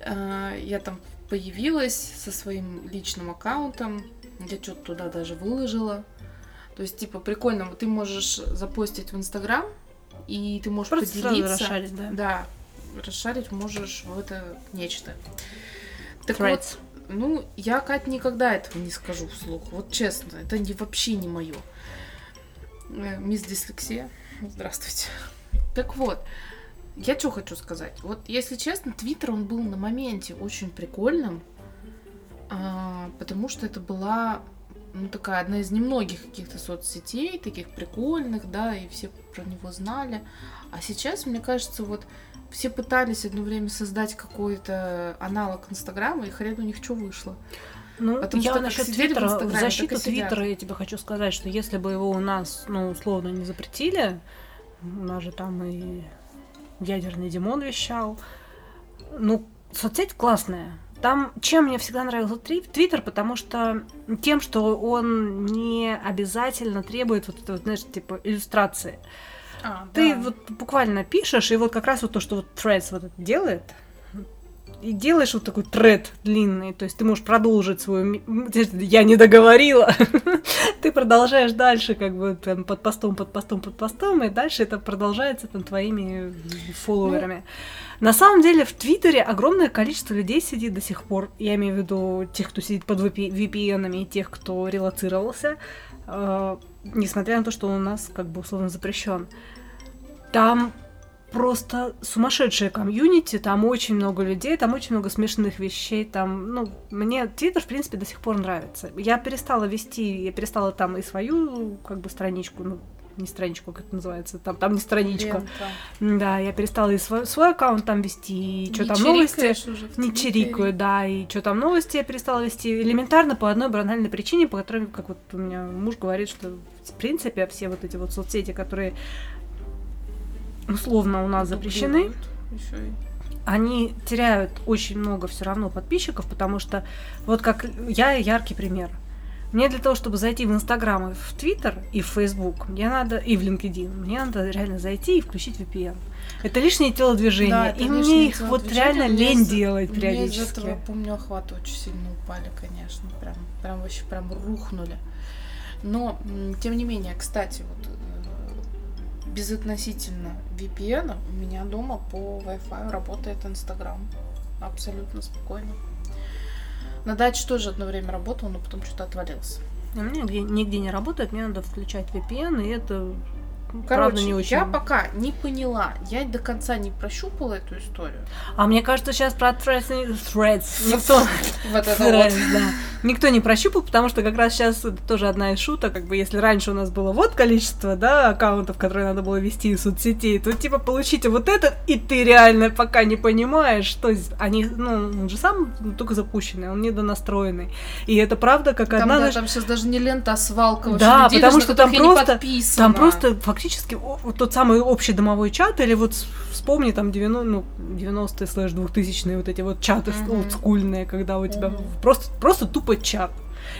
Э, Я там появилась со своим личным аккаунтом. Я что-то туда даже выложила. То есть, типа, прикольно, вот ты можешь запостить в Инстаграм, и ты можешь Просто сразу поделиться. расшарить, да. Да, расшарить можешь в это нечто. Так вот, Threads. ну, я, Кать, никогда этого не скажу вслух. Вот честно, это не, вообще не мое. Мисс Дислексия, здравствуйте. Так вот, я что хочу сказать. Вот, если честно, Твиттер, он был на моменте очень прикольным, а, потому что это была, ну, такая одна из немногих каких-то соцсетей, таких прикольных, да, и все про него знали. А сейчас, мне кажется, вот все пытались одно время создать какой-то аналог Инстаграма, и хрен у них что вышло. Ну, Потому я что насчет Твиттера, в, защиту. Твиттера я тебе хочу сказать, что если бы его у нас, ну, условно, не запретили, У нас же там и ядерный Димон вещал. Ну, соцсеть классная. Там, чем мне всегда нравился Твиттер, потому что тем, что он не обязательно требует вот этого, знаешь, типа иллюстрации. А, Ты да. вот буквально пишешь, и вот как раз вот то, что вот Threads вот это делает, и делаешь вот такой тред длинный, то есть ты можешь продолжить свою... Я не договорила. Ты продолжаешь дальше, как бы там под постом, под постом, под постом, и дальше это продолжается там твоими фолловерами. На самом деле в Твиттере огромное количество людей сидит до сих пор. Я имею в виду тех, кто сидит под VPN, и тех, кто релацировался, э, несмотря на то, что он у нас как бы условно запрещен. Там просто сумасшедшая комьюнити, там очень много людей, там очень много смешанных вещей, там, ну, мне Твиттер, в принципе, до сих пор нравится. Я перестала вести, я перестала там и свою, как бы, страничку, ну, не страничку, как это называется, там, там не страничка. Лента. Да, я перестала и свой, свой аккаунт там вести, и что там новости. уже Не чирикаю, да, и что там новости я перестала вести. Элементарно по одной банальной причине, по которой, как вот у меня муж говорит, что в принципе все вот эти вот соцсети, которые условно у нас запрещены, ещё и. они теряют очень много все равно подписчиков, потому что вот как я яркий пример. Мне для того, чтобы зайти в Инстаграм и в Твиттер, и в Фейсбук, мне надо, и в LinkedIn, мне надо реально зайти и включить VPN. Это лишнее телодвижение, Да, и мне их вот реально лень делать Мне из периодически. этого, помню, охваты очень сильно упали, конечно. Прям, прям вообще прям рухнули. Но, тем не менее, кстати, вот э, безотносительно VPN у меня дома по Wi-Fi работает Инстаграм. Абсолютно спокойно. На даче тоже одно время работал, но потом что-то отвалился. У меня нигде, не работает, мне надо включать VPN, и это ну, правда Короче, не очень. я пока не поняла, я до конца не прощупала эту историю. А мне кажется, сейчас про Threads, Threads никто, Вот это Threads, вот. да. никто не прощупал, потому что как раз сейчас это тоже одна из шуток, как бы если раньше у нас было вот количество, да, аккаунтов, которые надо было вести из соцсетей, то типа получите вот этот, и ты реально пока не понимаешь, что они, ну, он же сам только запущенный, он недонастроенный. И это правда, как Там, одна да, наша- там сейчас даже не лента, а свалка Да, потому что там просто-. Там просто фактически вот тот самый общий домовой чат, или вот вспомни там 90, ну, 90-е слэш 2000-е вот эти вот чаты Мгм. олдскульные, когда у тебя Мгм. просто, просто тупо чат.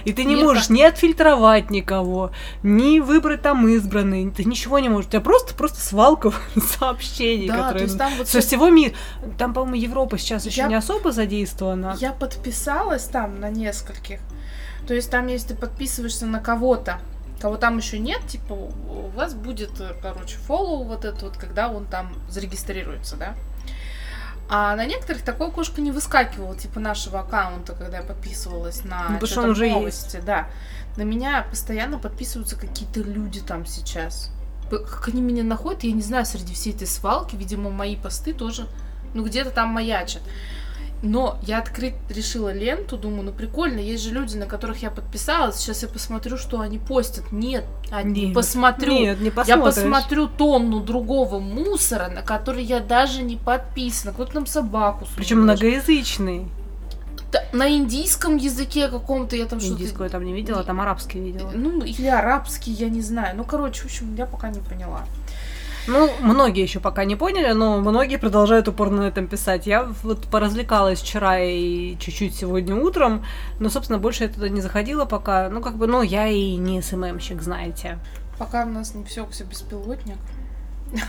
И ты не Нет, можешь ни отфильтровать никого, ни выбрать там избранный, ты ничего не можешь. У тебя просто, просто свалка сообщений, Да, то которые есть там вот со всего мира. Там, по-моему, Европа сейчас еще Я- не особо задействована. я подписалась там на нескольких. То есть там, если ты подписываешься на кого-то, кого там еще нет, типа, у вас будет, э, короче, фоллоу вот это вот, когда он там зарегистрируется, да? А на некоторых такое окошко не выскакивало, типа нашего аккаунта, когда я подписывалась на Ну, потому что он уже есть. новости, да. На меня постоянно подписываются какие-то люди там сейчас. Как они меня находят, я не знаю, среди всей этой свалки, видимо, мои посты тоже, ну, где-то там маячат. Но я открыть решила ленту, думаю, ну прикольно, есть же люди, на которых я подписалась, сейчас я посмотрю, что они постят. Нет, а не Нет. посмотрю. Нет, не Я посмотришь. посмотрю тонну другого мусора, на который я даже не подписана. Кто-то там собаку Причем многоязычный. На индийском языке каком-то я там что-то... Индийскую я там не видела, там арабский видела. Ну, или арабский, я не знаю. Ну, короче, в общем, я пока не поняла. Ну, многие еще пока не поняли, но многие продолжают упорно на этом писать. Я вот поразвлекалась вчера и чуть-чуть сегодня утром, но, собственно, больше я туда не заходила пока. Ну, как бы, ну, я и не СММщик, знаете. Пока у нас не всёкся беспилотник.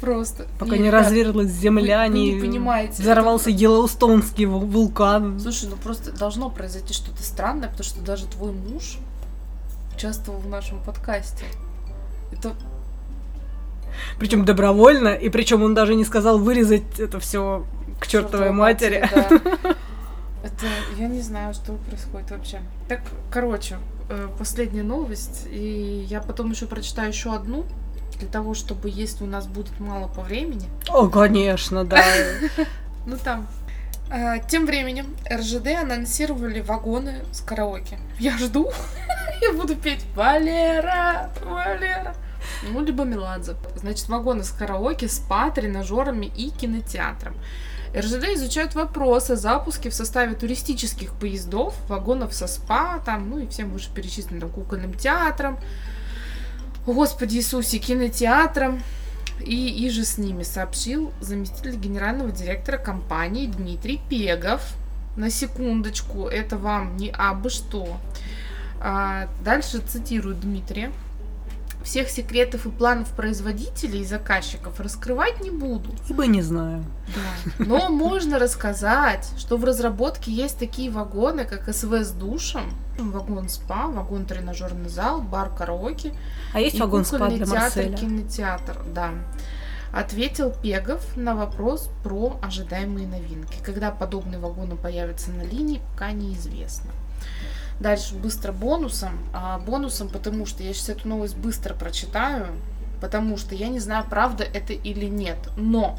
Просто. Пока не, ребят, разверзлась земля, вы- вы не, не понимаете. взорвался Йеллоустонский вул- вулкан. Слушай, ну просто должно произойти что-то странное, потому что даже твой муж участвовал в нашем подкасте. Это Причем добровольно, и причем он даже не сказал вырезать это все к чертовой чёртовой матери. да. Это я не знаю, что происходит вообще. Так, короче, э, последняя новость, и я потом еще прочитаю еще одну для того, чтобы если у нас будет мало по времени, О, конечно, да. Ну там. А, Тем временем РЖД анонсировали вагоны с караоке. Я жду. Я буду петь Валера, Валера. Ну, либо Меладзе. Значит, вагоны с караоке, спа, тренажерами и кинотеатром. РЖД изучают вопрос о запуске в составе туристических поездов, вагонов со спа, там, ну и всем вышеперечисленным там, кукольным театром. Господи Иисусе, кинотеатрам и, и же с ними сообщил заместитель генерального директора компании Дмитрий Пегов. На секундочку, это вам не абы что. А, дальше цитирую Дмитрия. Всех секретов и планов производителей и заказчиков раскрывать не буду. Ибо не знаю. Да. Но можно рассказать, что в разработке есть такие вагоны, как СВ с душем, вагон спа, вагон тренажерный зал, бар караоке. А есть и вагон спа для театр, Марселя? кинотеатр, да. Ответил Пегов на вопрос про ожидаемые новинки. Когда подобные вагоны появятся на линии, пока неизвестно. Дальше быстро бонусом. А бонусом, потому что я сейчас эту новость быстро прочитаю, потому что я не знаю, правда это или нет. Но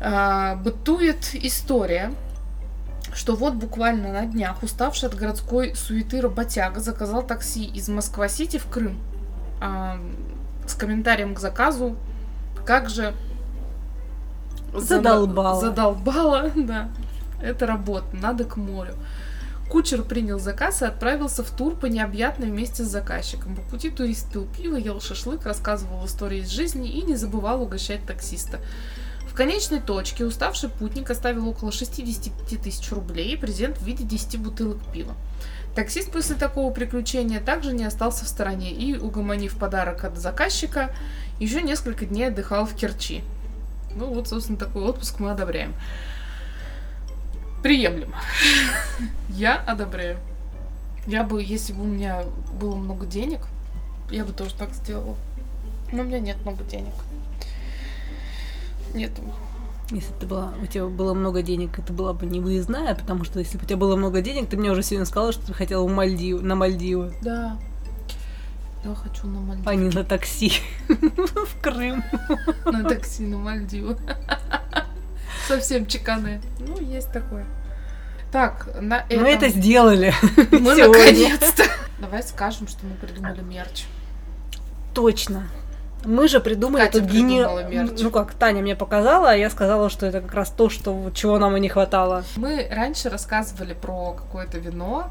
а, бытует история, что вот буквально на днях уставший от городской суеты работяга заказал такси из Москва-Сити в Крым а, с комментарием к заказу, как же Задолбала. Задолбала, да. Это работа, надо к морю. Кучер принял заказ и отправился в тур по необъятной вместе с заказчиком. По пути турист пил пиво, ел шашлык, рассказывал истории из жизни и не забывал угощать таксиста. В конечной точке уставший путник оставил около 65 тысяч рублей и презент в виде 10 бутылок пива. Таксист после такого приключения также не остался в стороне и, угомонив подарок от заказчика, еще несколько дней отдыхал в Керчи. Ну вот, собственно, такой отпуск мы одобряем. Приемлемо. Я одобряю. Я бы, если бы у меня было много денег, я бы тоже так сделала. Но у меня нет много денег. Нету. Если ты была, у тебя было много денег, это была бы не выездная, потому что если бы у тебя было много денег, ты мне уже сегодня сказала, что ты хотела в Мальдив, на Мальдивы, Да. Я хочу на Мальдивы. а не на такси в Крым. На такси на Мальдивы. Совсем чеканы. Ну, есть такое. Так, на этом... Мы это сделали. Мы наконец-то. Давай скажем, что мы придумали мерч. Точно. Мы же придумали Катя этот гени... придумала мерч. Ну как, Таня мне показала, а я сказала, что это как раз то, что чего нам и не хватало. Мы раньше рассказывали про какое-то вино,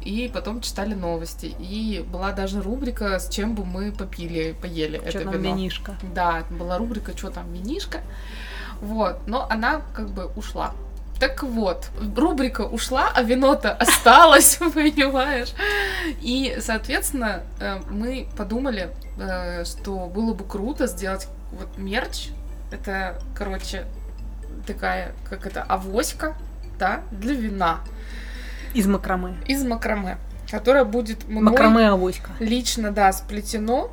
и потом читали новости. И была даже рубрика, с чем бы мы попили, поели Что это там вино. винишка. Да, была рубрика, что там, винишка. Вот, но она как бы ушла. Так вот, рубрика ушла, а вино-то осталось, понимаешь? И, соответственно, э, мы подумали, э, что было бы круто сделать вот мерч. Это, короче, такая, как это, авоська, да, для вина Из макраме. из макраме, которая будет мной Макраме авоська. лично, да, сплетено.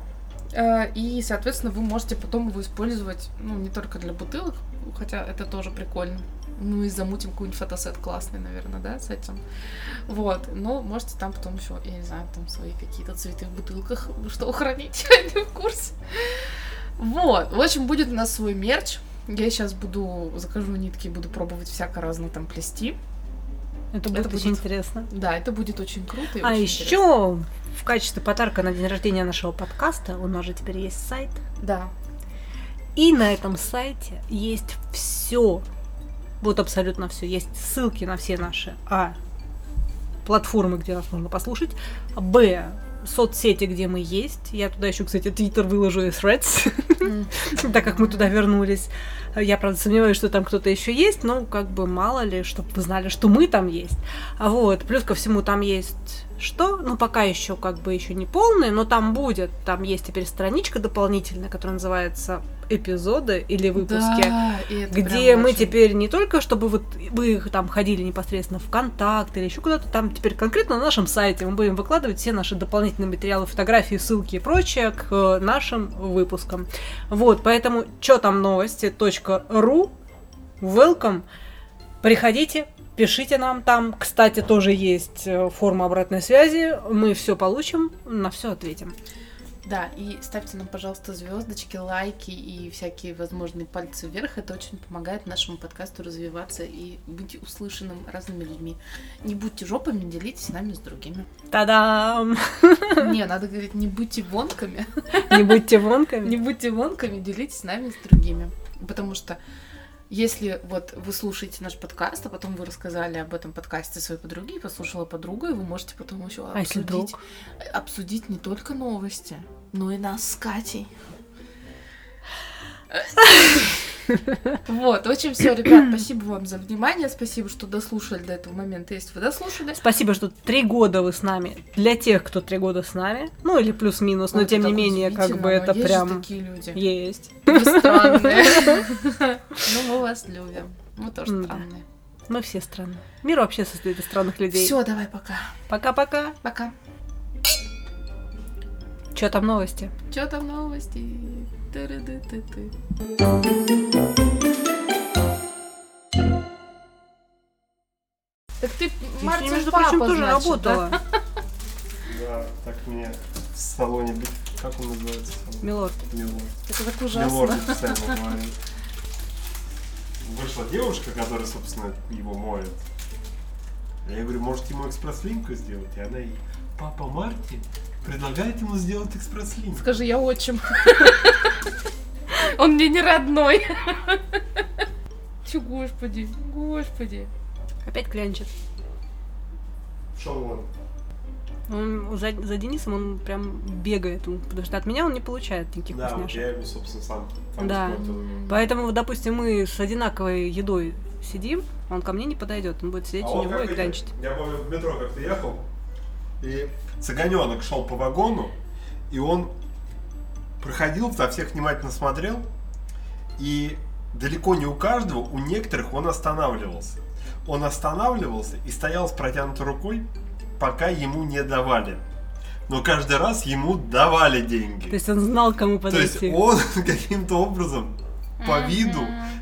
э, И, соответственно, вы можете потом его использовать, ну, не только для бутылок, хотя это тоже прикольно. Ну и замутим какой-нибудь фотосет классный, наверное, да, с этим. Вот. Но можете там потом еще, я не знаю, там свои какие-то цветы в бутылках, что хранить, я не в курсе. Вот. В общем, будет у нас свой мерч. Я сейчас буду, закажу нитки, буду пробовать всяко разно там плести. Это будет Это очень будет- интересно. Да, это будет очень круто. и А очень еще интересно. в качестве подарка на день рождения нашего подкаста у нас же теперь есть сайт. Да. И на этом сайте есть все. Вот абсолютно все. Есть ссылки на все наши А. Платформы, где нас можно послушать. Б. Соцсети, где мы есть. Я туда еще, кстати, Твиттер выложу и Threads, так как мы туда вернулись. Я, правда, сомневаюсь, что там кто-то еще есть, но как бы мало ли, чтобы вы знали, что мы там есть. А вот, плюс ко всему там есть что? Ну, пока еще как бы еще не полный, но там будет. Там есть теперь страничка дополнительная, которая называется эпизоды или выпуски. Да, Где мы очень- теперь не только, чтобы вот вы там ходили непосредственно в контакт или еще куда-то, там теперь конкретно на нашем сайте мы будем выкладывать все наши дополнительные материалы, фотографии, ссылки и прочее к э, нашим выпускам. Вот, поэтому что там новости .ру welcome, приходите, пишите нам там. Кстати, тоже есть э, форма обратной связи. Мы все получим, на все ответим. Да, и ставьте нам, пожалуйста, звездочки, лайки и всякие возможные пальцы вверх. Это очень помогает нашему подкасту развиваться и быть услышанным разными людьми. Не будьте жопами, делитесь нами с другими. Та-дам! Не, надо говорить, не будьте вонками. Не будьте вонками. Не будьте вонками, делитесь нами с другими. Потому что Если вот вы слушаете наш подкаст, а потом вы рассказали об этом подкасте своей подруге, и послушала подруга, и вы можете потом еще А обсудить, обсудить не только новости, но и нас с Катей. Вот, в общем, все, ребят, спасибо вам за внимание, спасибо, что дослушали до этого момента, если вы дослушали. Спасибо, что три года вы с нами. Для тех, кто три года с нами. Ну, или плюс-минус, но Ой, тем это не менее, как бы это есть прям... такие люди. Есть. Вы странные. Ну, мы вас любим. Мы тоже странные. Мы все странные. Мир вообще состоит из странных людей. Все, давай, пока. Пока-пока. Пока. Че там новости? Чё там новости? Тыры-ды-ты-ты. Так ты, Мартин, между папа, прочим, тоже значит, работала. Да, так мне в салоне... Как он называется? Милорд. Милорд. Это так Милорд ужасно. постоянно говорит. Вышла девушка, которая, собственно, его моет. Я говорю, может ему экспресс-линку сделать? И она ей, папа Марти предлагает ему сделать экспресс-линку. Скажи, я отчим. Он мне не родной. Чё, господи, господи. Опять клянчит. Шел он. Он за, за Денисом он прям бегает, он- потому что от меня он не получает никаких Да, вот вкусняшек. я ему, собственно, сам там Да. Поэтому, вот, допустим, мы с одинаковой едой сидим, он ко мне не подойдет, он будет сидеть А у него и клянчить. Я помню, в метро как-то ехал, и цыганенок шел по вагону, и он проходил, на всех внимательно смотрел, и далеко не у каждого, у некоторых он останавливался. Он останавливался и стоял с протянутой рукой, пока ему не давали. Но каждый раз ему давали деньги. То есть он знал, кому То есть подойти. он каким-то образом по виду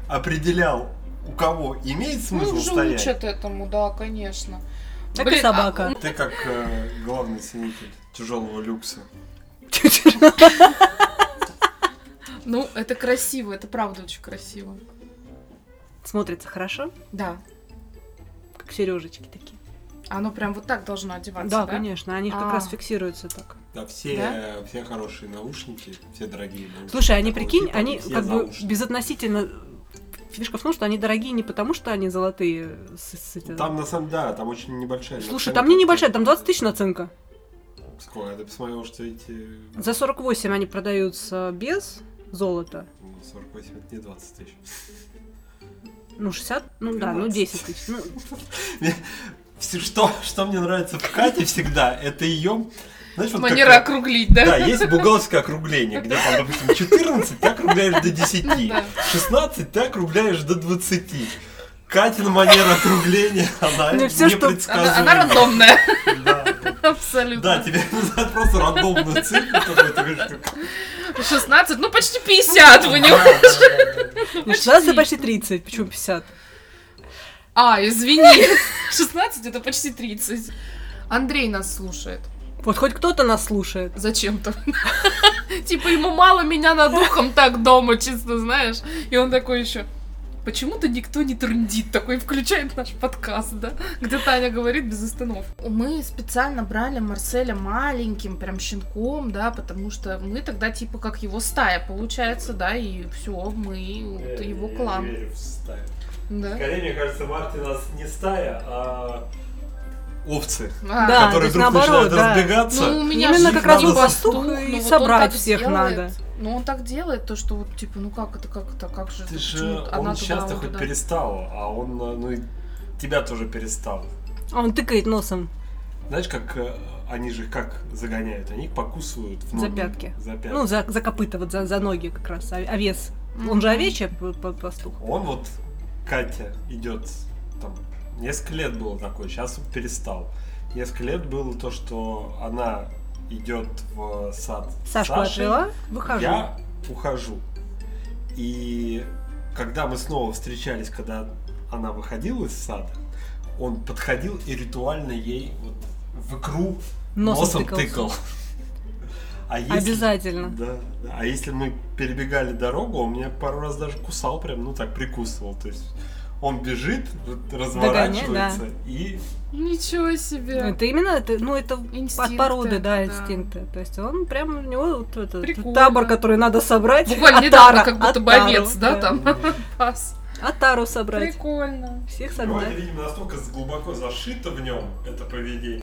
определял, у кого имеет смысл Ну, уже стоять. учат этому, да, конечно. Так и Блин, собака. Ты как э, главный ценитель тяжелого люкса. а, ну, это красиво, это правда очень красиво. Смотрится хорошо, Да. как сережечки такие. Оно прям вот так должно одеваться, Да, да? конечно, они как А. раз фиксируются так. Да, все, Да? все хорошие наушники, все дорогие наушники. Слушай, они, прикинь, они как бы безотносительно... Фишка в том, что они дорогие не потому, что они золотые. с- с Там на самом да, там очень небольшая. Слушай, наценка. там не небольшая, там 20 тысяч наценка. Сколько? Я посмотрел, что эти... За 48 они продаются без золота. ну, 48 это не 20 тысяч. Ну, 60, ну да, ну 10 тысяч. Ну, Что, что мне нравится в Кате всегда, это ее... Знаешь, вот как- Манера округлить, да? Да, есть бухгалтерское округление, где там, допустим, 14 ты округляешь до 10, Ну да. 16 ты округляешь до 20. Катина манера округления, она Ну, всё, что- Она, непредсказуема. она рандомная, Да. абсолютно. Да, тебе нужно просто рандомную цифру какую-то. говоришь, как- 16, ну почти 50, вы не ну, 16 это почти 30, почему 50? А, извини. 16 это почти 30. Андрей нас слушает. Вот хоть кто-то нас слушает. Зачем-то. Типа ему мало меня над ухом так дома, чисто, знаешь. И он такой еще. Почему-то никто не трындит, такой включает наш подкаст, да? Где Таня говорит без остановки. Мы специально брали Марселя маленьким, прям щенком, да, потому что мы тогда типа как его стая получается, да, и все, мы это его Я клан. не верю в стаю. Да. Скорее, мне кажется, Марти нас не стая, а овцы, А, Да, которые вдруг наоборот, начинают да. разбегаться. Ну, у меня Именно же как раз вот пастух пастух, и вот он собрать так всех делает. надо. Ну, он так делает, то, что вот, типа, ну как это, как это, как же... Ты это, же, он сейчас-то он хоть туда? перестал, а он, э, ну, и тебя тоже перестал. А он тыкает носом. Знаешь, как э, они же как загоняют? Они их покусывают в За ноги. пятки. За пятки. Ну, за, за копыта, вот за, за ноги как раз, ов- овес. Он Мгм. же овечья п- п- пастух. Он вот, Катя, идет там, несколько лет было такое, сейчас перестал. Несколько лет было то, что она идет в сад Сашку отвела, выхожу. Я ухожу. И когда мы снова встречались, когда она выходила из сада, он подходил и ритуально ей вот в икру Носом носом, тыкал. А если- Обязательно. Да, да. А если мы перебегали дорогу, он меня пару раз даже кусал, прям, ну так, прикусывал. То есть он бежит, разворачивается и Ничего себе. Это именно, это, ну, это от Инстинкты, породы, да, да. инстинкты. То есть он прям, у него вот этот Прикольно. табор, который надо собрать. Буквально недавно, как будто бы отару, овец, да, там пас. Атару собрать. Прикольно. Всех Ну, это, согнать. видимо, настолько глубоко зашито в нем, это поведение.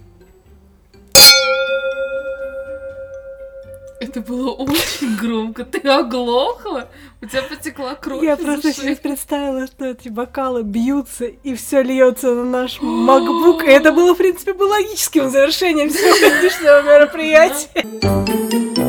Это было очень громко. Ты оглохла? У тебя потекла кровь. Я просто сейчас представила, что эти бокалы бьются, и все льется на наш MacBook. И это было, в принципе, бы логическим завершением сегодняшнего мероприятия.